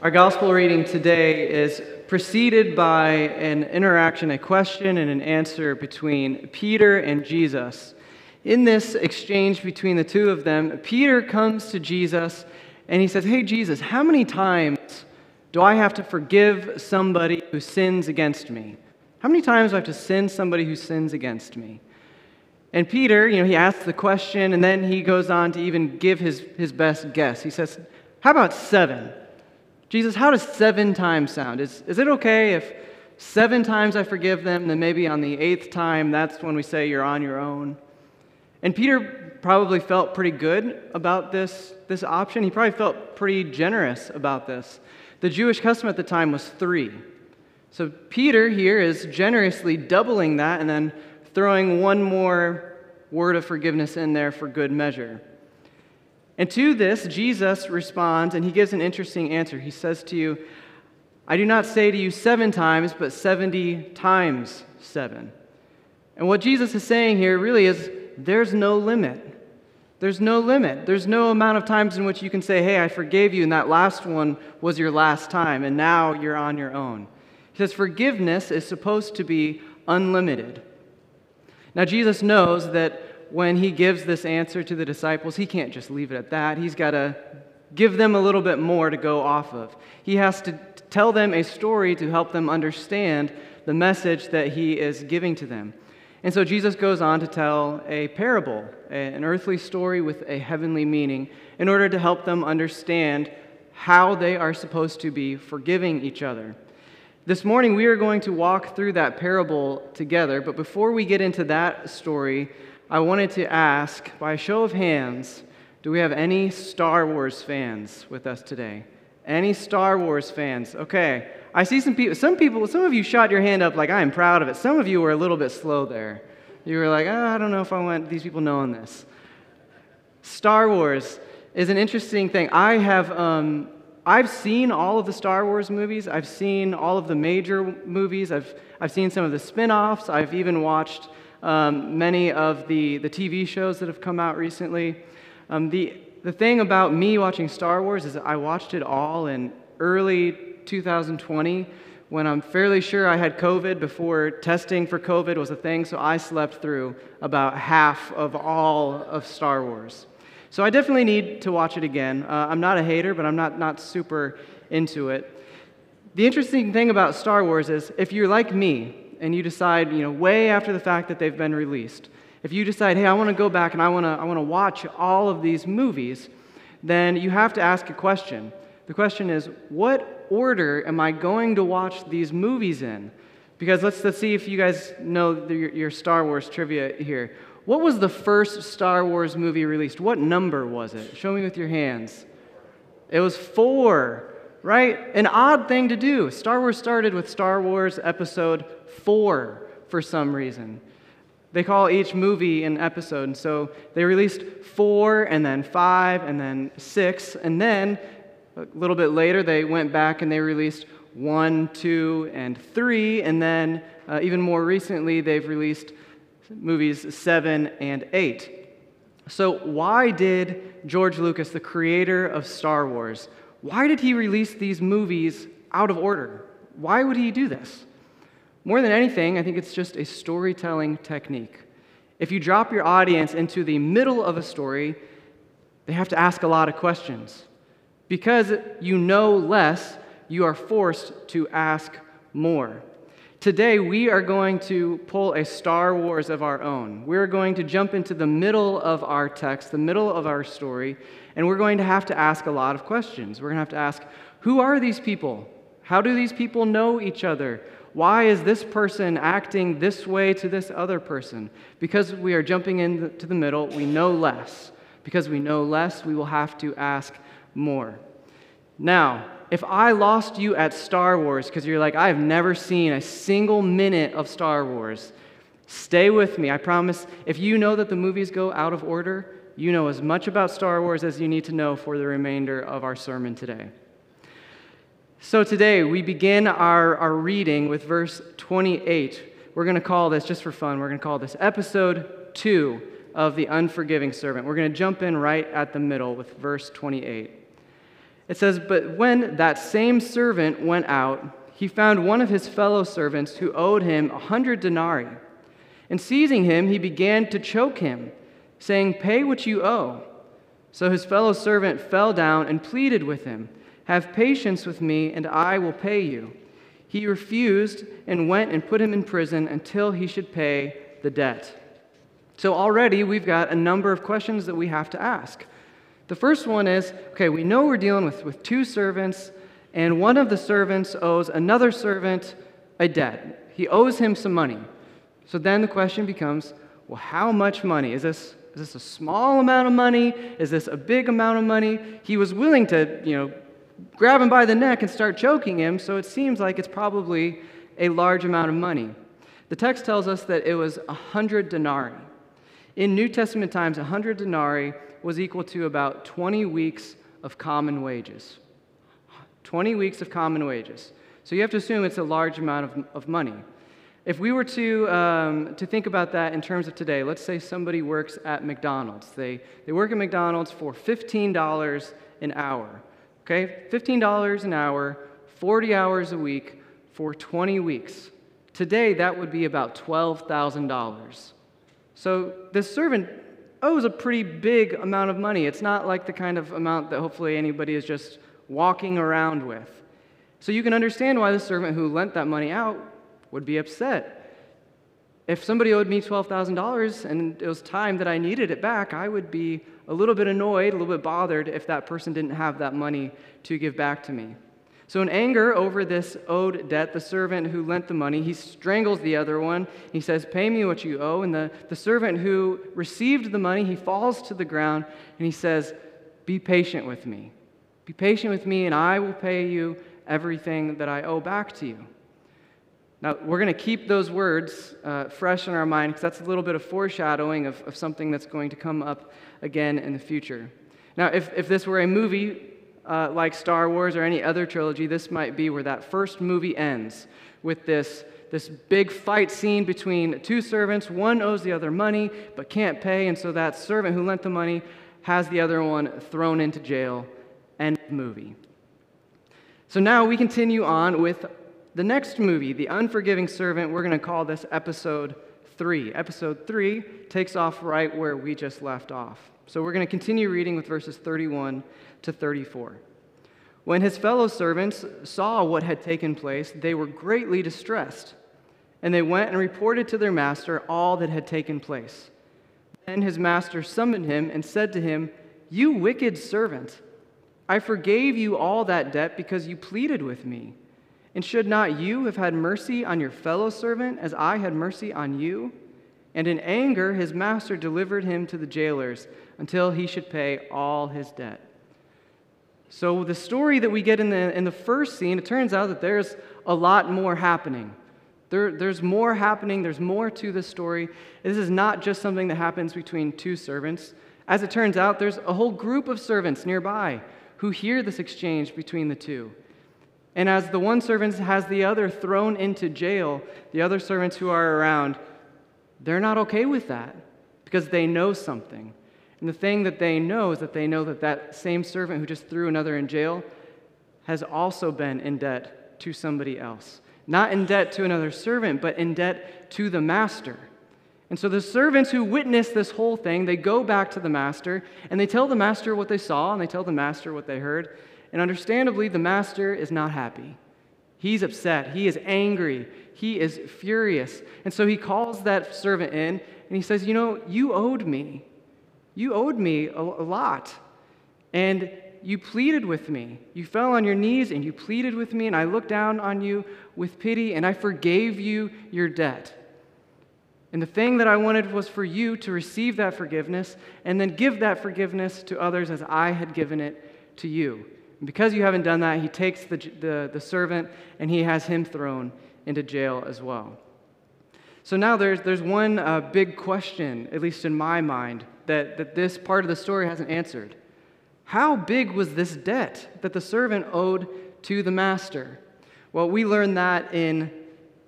Our gospel reading today is preceded by an interaction, a question and an answer between Peter and Jesus. In this exchange between the two of them, Peter comes to Jesus and he says, Hey, Jesus, how many times do I have to forgive somebody who sins against me? How many times do I have to send somebody who sins against me? And Peter, you know, he asks the question and then he goes on to even give his, his best guess. He says, How about seven? Jesus, how does seven times sound? Is, is it okay if seven times I forgive them, then maybe on the eighth time, that's when we say you're on your own? And Peter probably felt pretty good about this, this option. He probably felt pretty generous about this. The Jewish custom at the time was three. So Peter here is generously doubling that and then throwing one more word of forgiveness in there for good measure. And to this, Jesus responds, and he gives an interesting answer. He says to you, I do not say to you seven times, but 70 times seven. And what Jesus is saying here really is there's no limit. There's no limit. There's no amount of times in which you can say, Hey, I forgave you, and that last one was your last time, and now you're on your own. He says forgiveness is supposed to be unlimited. Now, Jesus knows that when he gives this answer to the disciples, he can't just leave it at that. He's got to give them a little bit more to go off of. He has to tell them a story to help them understand the message that he is giving to them. And so Jesus goes on to tell a parable, an earthly story with a heavenly meaning, in order to help them understand how they are supposed to be forgiving each other. This morning, we are going to walk through that parable together, but before we get into that story, I wanted to ask, by a show of hands, do we have any Star Wars fans with us today? Any Star Wars fans? Okay. I see some people, some people, some of you shot your hand up like I am proud of it. Some of you were a little bit slow there. You were like, oh, I don't know if I want these people knowing this. Star Wars is an interesting thing. I have, um, I've seen all of the Star Wars movies. I've seen all of the major movies. I've, I've seen some of the spin offs. I've even watched um, many of the, the TV shows that have come out recently. Um, the, the thing about me watching Star Wars is I watched it all in early 2020 when I'm fairly sure I had COVID before testing for COVID was a thing, so I slept through about half of all of Star Wars. So I definitely need to watch it again. Uh, I'm not a hater, but I'm not, not super into it. The interesting thing about Star Wars is if you're like me, and you decide, you know, way after the fact that they've been released, if you decide, hey, I want to go back and I want to, I want to watch all of these movies, then you have to ask a question. The question is, what order am I going to watch these movies in? Because let's, let's see if you guys know the, your, your Star Wars trivia here. What was the first Star Wars movie released? What number was it? Show me with your hands. It was four, right? An odd thing to do. Star Wars started with Star Wars Episode four for some reason. They call each movie an episode. And so they released four, and then five, and then six. And then a little bit later, they went back and they released one, two, and three. And then uh, even more recently, they've released movies seven and eight. So, why did George Lucas, the creator of Star Wars, why did he release these movies out of order? Why would he do this? More than anything, I think it's just a storytelling technique. If you drop your audience into the middle of a story, they have to ask a lot of questions. Because you know less, you are forced to ask more. Today, we are going to pull a Star Wars of our own. We're going to jump into the middle of our text, the middle of our story, and we're going to have to ask a lot of questions. We're going to have to ask who are these people? How do these people know each other? Why is this person acting this way to this other person? Because we are jumping into the middle, we know less. Because we know less, we will have to ask more. Now, if I lost you at Star Wars because you're like, I've never seen a single minute of Star Wars, stay with me. I promise. If you know that the movies go out of order, you know as much about Star Wars as you need to know for the remainder of our sermon today. So today we begin our, our reading with verse 28. We're going to call this, just for fun, we're going to call this episode 2 of the unforgiving servant. We're going to jump in right at the middle with verse 28. It says, But when that same servant went out, he found one of his fellow servants who owed him a hundred denarii. And seizing him, he began to choke him, saying, Pay what you owe. So his fellow servant fell down and pleaded with him, Have patience with me, and I will pay you. He refused and went and put him in prison until he should pay the debt. So already we've got a number of questions that we have to ask. The first one is okay, we know we're dealing with, with two servants, and one of the servants owes another servant a debt. He owes him some money. So then the question becomes well, how much money? Is this, is this a small amount of money? Is this a big amount of money? He was willing to, you know, grab him by the neck and start choking him, so it seems like it's probably a large amount of money. The text tells us that it was a hundred denarii. In New Testament times, a hundred denarii was equal to about 20 weeks of common wages. 20 weeks of common wages. So you have to assume it's a large amount of, of money. If we were to, um, to think about that in terms of today, let's say somebody works at McDonald's. They, they work at McDonald's for $15 an hour. Okay? $15 an hour, 40 hours a week for 20 weeks. Today, that would be about $12,000. So this servant owes a pretty big amount of money. It's not like the kind of amount that hopefully anybody is just walking around with. So you can understand why the servant who lent that money out would be upset. If somebody owed me $12,000 and it was time that I needed it back, I would be a little bit annoyed, a little bit bothered if that person didn't have that money to give back to me. So, in anger over this owed debt, the servant who lent the money, he strangles the other one. He says, Pay me what you owe. And the, the servant who received the money, he falls to the ground and he says, Be patient with me. Be patient with me, and I will pay you everything that I owe back to you. Now, we're going to keep those words uh, fresh in our mind because that's a little bit of foreshadowing of, of something that's going to come up again in the future. Now, if, if this were a movie, uh, like Star Wars or any other trilogy, this might be where that first movie ends with this, this big fight scene between two servants. One owes the other money but can't pay, and so that servant who lent the money has the other one thrown into jail. End movie. So now we continue on with the next movie, The Unforgiving Servant. We're going to call this episode three. Episode three takes off right where we just left off. So we're going to continue reading with verses 31 to 34. When his fellow servants saw what had taken place, they were greatly distressed, and they went and reported to their master all that had taken place. Then his master summoned him and said to him, You wicked servant, I forgave you all that debt because you pleaded with me. And should not you have had mercy on your fellow servant as I had mercy on you? And in anger, his master delivered him to the jailers until he should pay all his debt. So, the story that we get in the, in the first scene, it turns out that there's a lot more happening. There, there's more happening, there's more to the story. This is not just something that happens between two servants. As it turns out, there's a whole group of servants nearby who hear this exchange between the two. And as the one servant has the other thrown into jail, the other servants who are around, they're not okay with that because they know something. And the thing that they know is that they know that that same servant who just threw another in jail has also been in debt to somebody else. Not in debt to another servant, but in debt to the master. And so the servants who witness this whole thing, they go back to the master and they tell the master what they saw and they tell the master what they heard. And understandably, the master is not happy. He's upset. He is angry. He is furious. And so he calls that servant in and he says, You know, you owed me. You owed me a, a lot. And you pleaded with me. You fell on your knees and you pleaded with me, and I looked down on you with pity, and I forgave you your debt. And the thing that I wanted was for you to receive that forgiveness and then give that forgiveness to others as I had given it to you. And because you haven't done that, he takes the, the, the servant and he has him thrown into jail as well. So now there's, there's one uh, big question, at least in my mind, that, that this part of the story hasn't answered. How big was this debt that the servant owed to the master? Well, we learned that in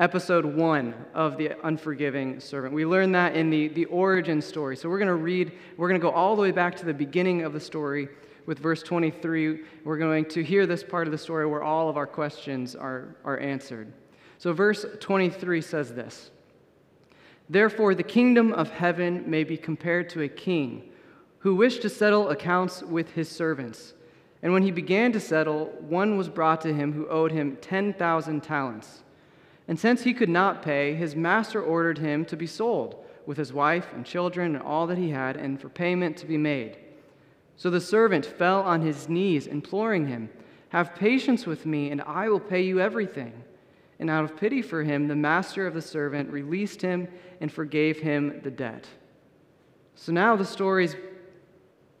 episode one of the unforgiving servant. We learned that in the, the origin story. So we're going to read, we're going to go all the way back to the beginning of the story with verse 23. We're going to hear this part of the story where all of our questions are, are answered. So, verse 23 says this Therefore, the kingdom of heaven may be compared to a king who wished to settle accounts with his servants. And when he began to settle, one was brought to him who owed him 10,000 talents. And since he could not pay, his master ordered him to be sold, with his wife and children and all that he had, and for payment to be made. So the servant fell on his knees, imploring him, Have patience with me, and I will pay you everything. And out of pity for him, the master of the servant released him and forgave him the debt. So now the story's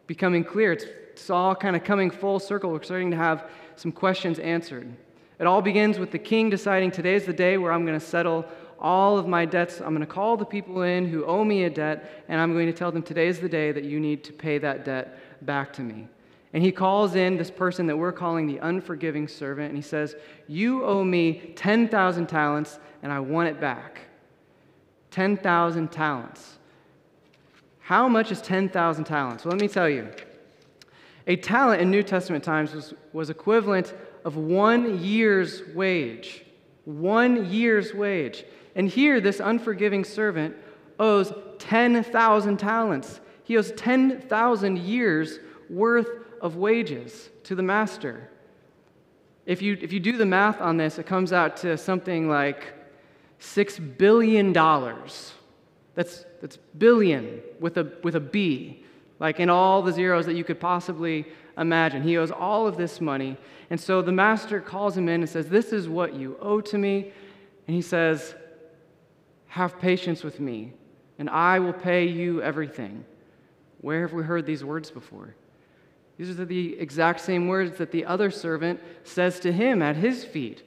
becoming clear. It's, it's all kind of coming full circle. We're starting to have some questions answered. It all begins with the king deciding today's the day where I'm going to settle all of my debts. I'm going to call the people in who owe me a debt, and I'm going to tell them today's the day that you need to pay that debt back to me. And he calls in this person that we're calling the unforgiving servant, and he says, You owe me 10,000 talents, and I want it back. 10,000 talents. How much is 10,000 talents? Well, let me tell you. A talent in New Testament times was, was equivalent of one year's wage. One year's wage. And here, this unforgiving servant owes 10,000 talents. He owes 10,000 years worth of wages to the master. If you, if you do the math on this, it comes out to something like $6 billion. That's, that's billion with a, with a B, like in all the zeros that you could possibly imagine. He owes all of this money. And so the master calls him in and says, This is what you owe to me. And he says, Have patience with me, and I will pay you everything. Where have we heard these words before? These are the exact same words that the other servant says to him at his feet.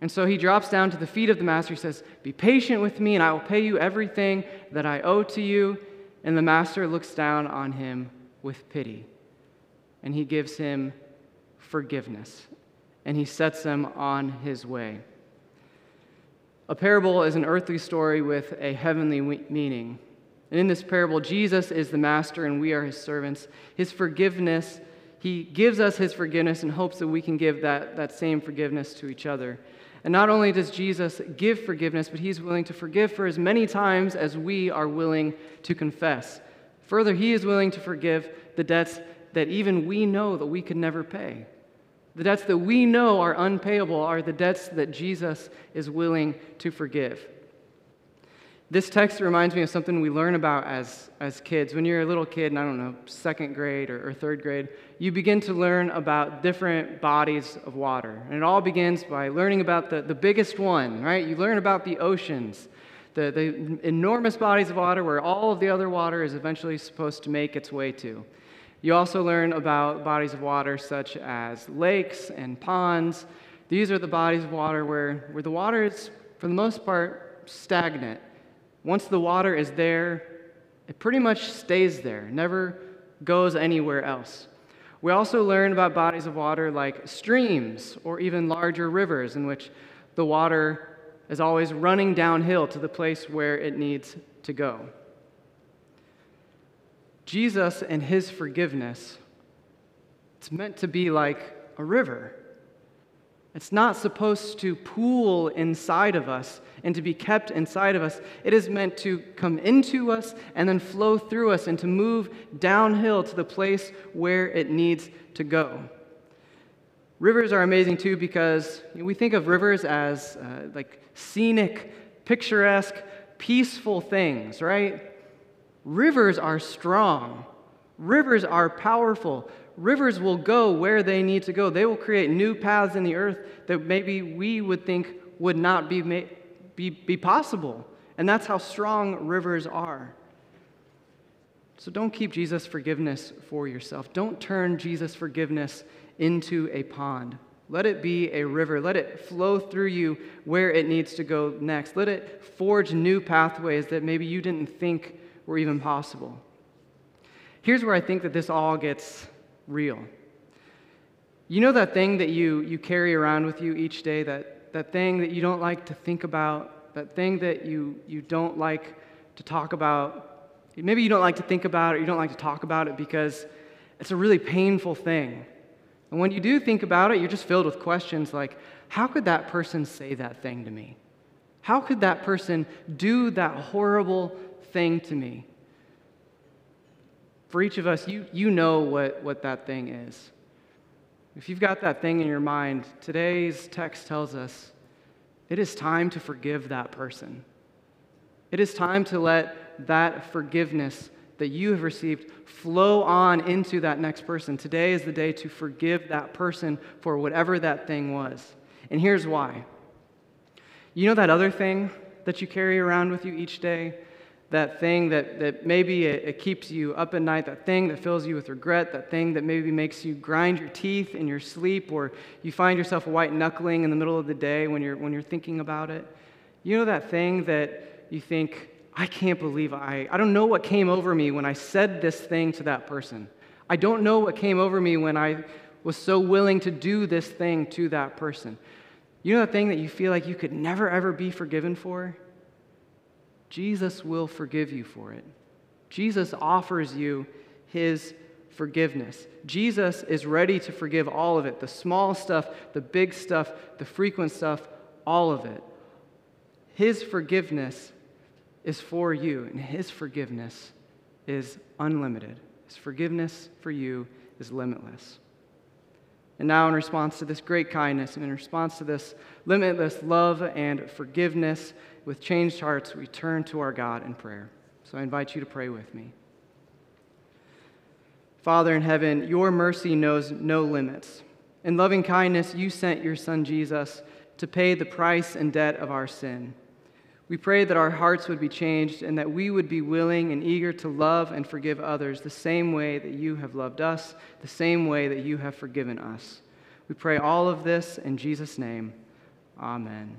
And so he drops down to the feet of the master. He says, Be patient with me, and I will pay you everything that I owe to you. And the master looks down on him with pity and he gives him forgiveness, and he sets him on his way. A parable is an earthly story with a heavenly meaning. And in this parable, Jesus is the master and we are his servants. His forgiveness, he gives us his forgiveness in hopes that we can give that, that same forgiveness to each other. And not only does Jesus give forgiveness, but he's willing to forgive for as many times as we are willing to confess. Further, he is willing to forgive the debts that even we know that we could never pay. The debts that we know are unpayable are the debts that Jesus is willing to forgive. This text reminds me of something we learn about as, as kids. When you're a little kid, and I don't know, second grade or, or third grade, you begin to learn about different bodies of water. And it all begins by learning about the, the biggest one, right? You learn about the oceans, the, the enormous bodies of water where all of the other water is eventually supposed to make its way to. You also learn about bodies of water such as lakes and ponds. These are the bodies of water where, where the water is, for the most part, stagnant. Once the water is there, it pretty much stays there, never goes anywhere else. We also learn about bodies of water like streams or even larger rivers in which the water is always running downhill to the place where it needs to go. Jesus and his forgiveness, it's meant to be like a river. It's not supposed to pool inside of us and to be kept inside of us. It is meant to come into us and then flow through us and to move downhill to the place where it needs to go. Rivers are amazing too because we think of rivers as uh, like scenic, picturesque, peaceful things, right? Rivers are strong. Rivers are powerful. Rivers will go where they need to go. They will create new paths in the earth that maybe we would think would not be, be, be possible. And that's how strong rivers are. So don't keep Jesus' forgiveness for yourself. Don't turn Jesus' forgiveness into a pond. Let it be a river. Let it flow through you where it needs to go next. Let it forge new pathways that maybe you didn't think were even possible. Here's where I think that this all gets real. You know that thing that you, you carry around with you each day, that, that thing that you don't like to think about, that thing that you, you don't like to talk about? Maybe you don't like to think about it, you don't like to talk about it because It's a really painful thing. And when you do think about it, you're just filled with questions like, how could that person say that thing to me? How could that person do that horrible thing to me? For each of us, you, you know what, what that thing is. If you've got that thing in your mind, today's text tells us it is time to forgive that person. It is time to let that forgiveness that you have received flow on into that next person. Today is the day to forgive that person for whatever that thing was. And here's why. You know that other thing that you carry around with you each day? That thing that, that maybe it, it keeps you up at night, that thing that fills you with regret, that thing that maybe makes you grind your teeth in your sleep, or you find yourself white knuckling in the middle of the day when you're, when you're thinking about it. You know that thing that you think, I can't believe I, I don't know what came over me when I said this thing to that person. I don't know what came over me when I was so willing to do this thing to that person. You know that thing that you feel like you could never, ever be forgiven for? Jesus will forgive you for it. Jesus offers you his forgiveness. Jesus is ready to forgive all of it the small stuff, the big stuff, the frequent stuff, all of it. His forgiveness is for you, and his forgiveness is unlimited. His forgiveness for you is limitless. And now, in response to this great kindness and in response to this limitless love and forgiveness, with changed hearts, we turn to our God in prayer. So I invite you to pray with me. Father in heaven, your mercy knows no limits. In loving kindness, you sent your Son Jesus to pay the price and debt of our sin. We pray that our hearts would be changed and that we would be willing and eager to love and forgive others the same way that you have loved us, the same way that you have forgiven us. We pray all of this in Jesus' name. Amen.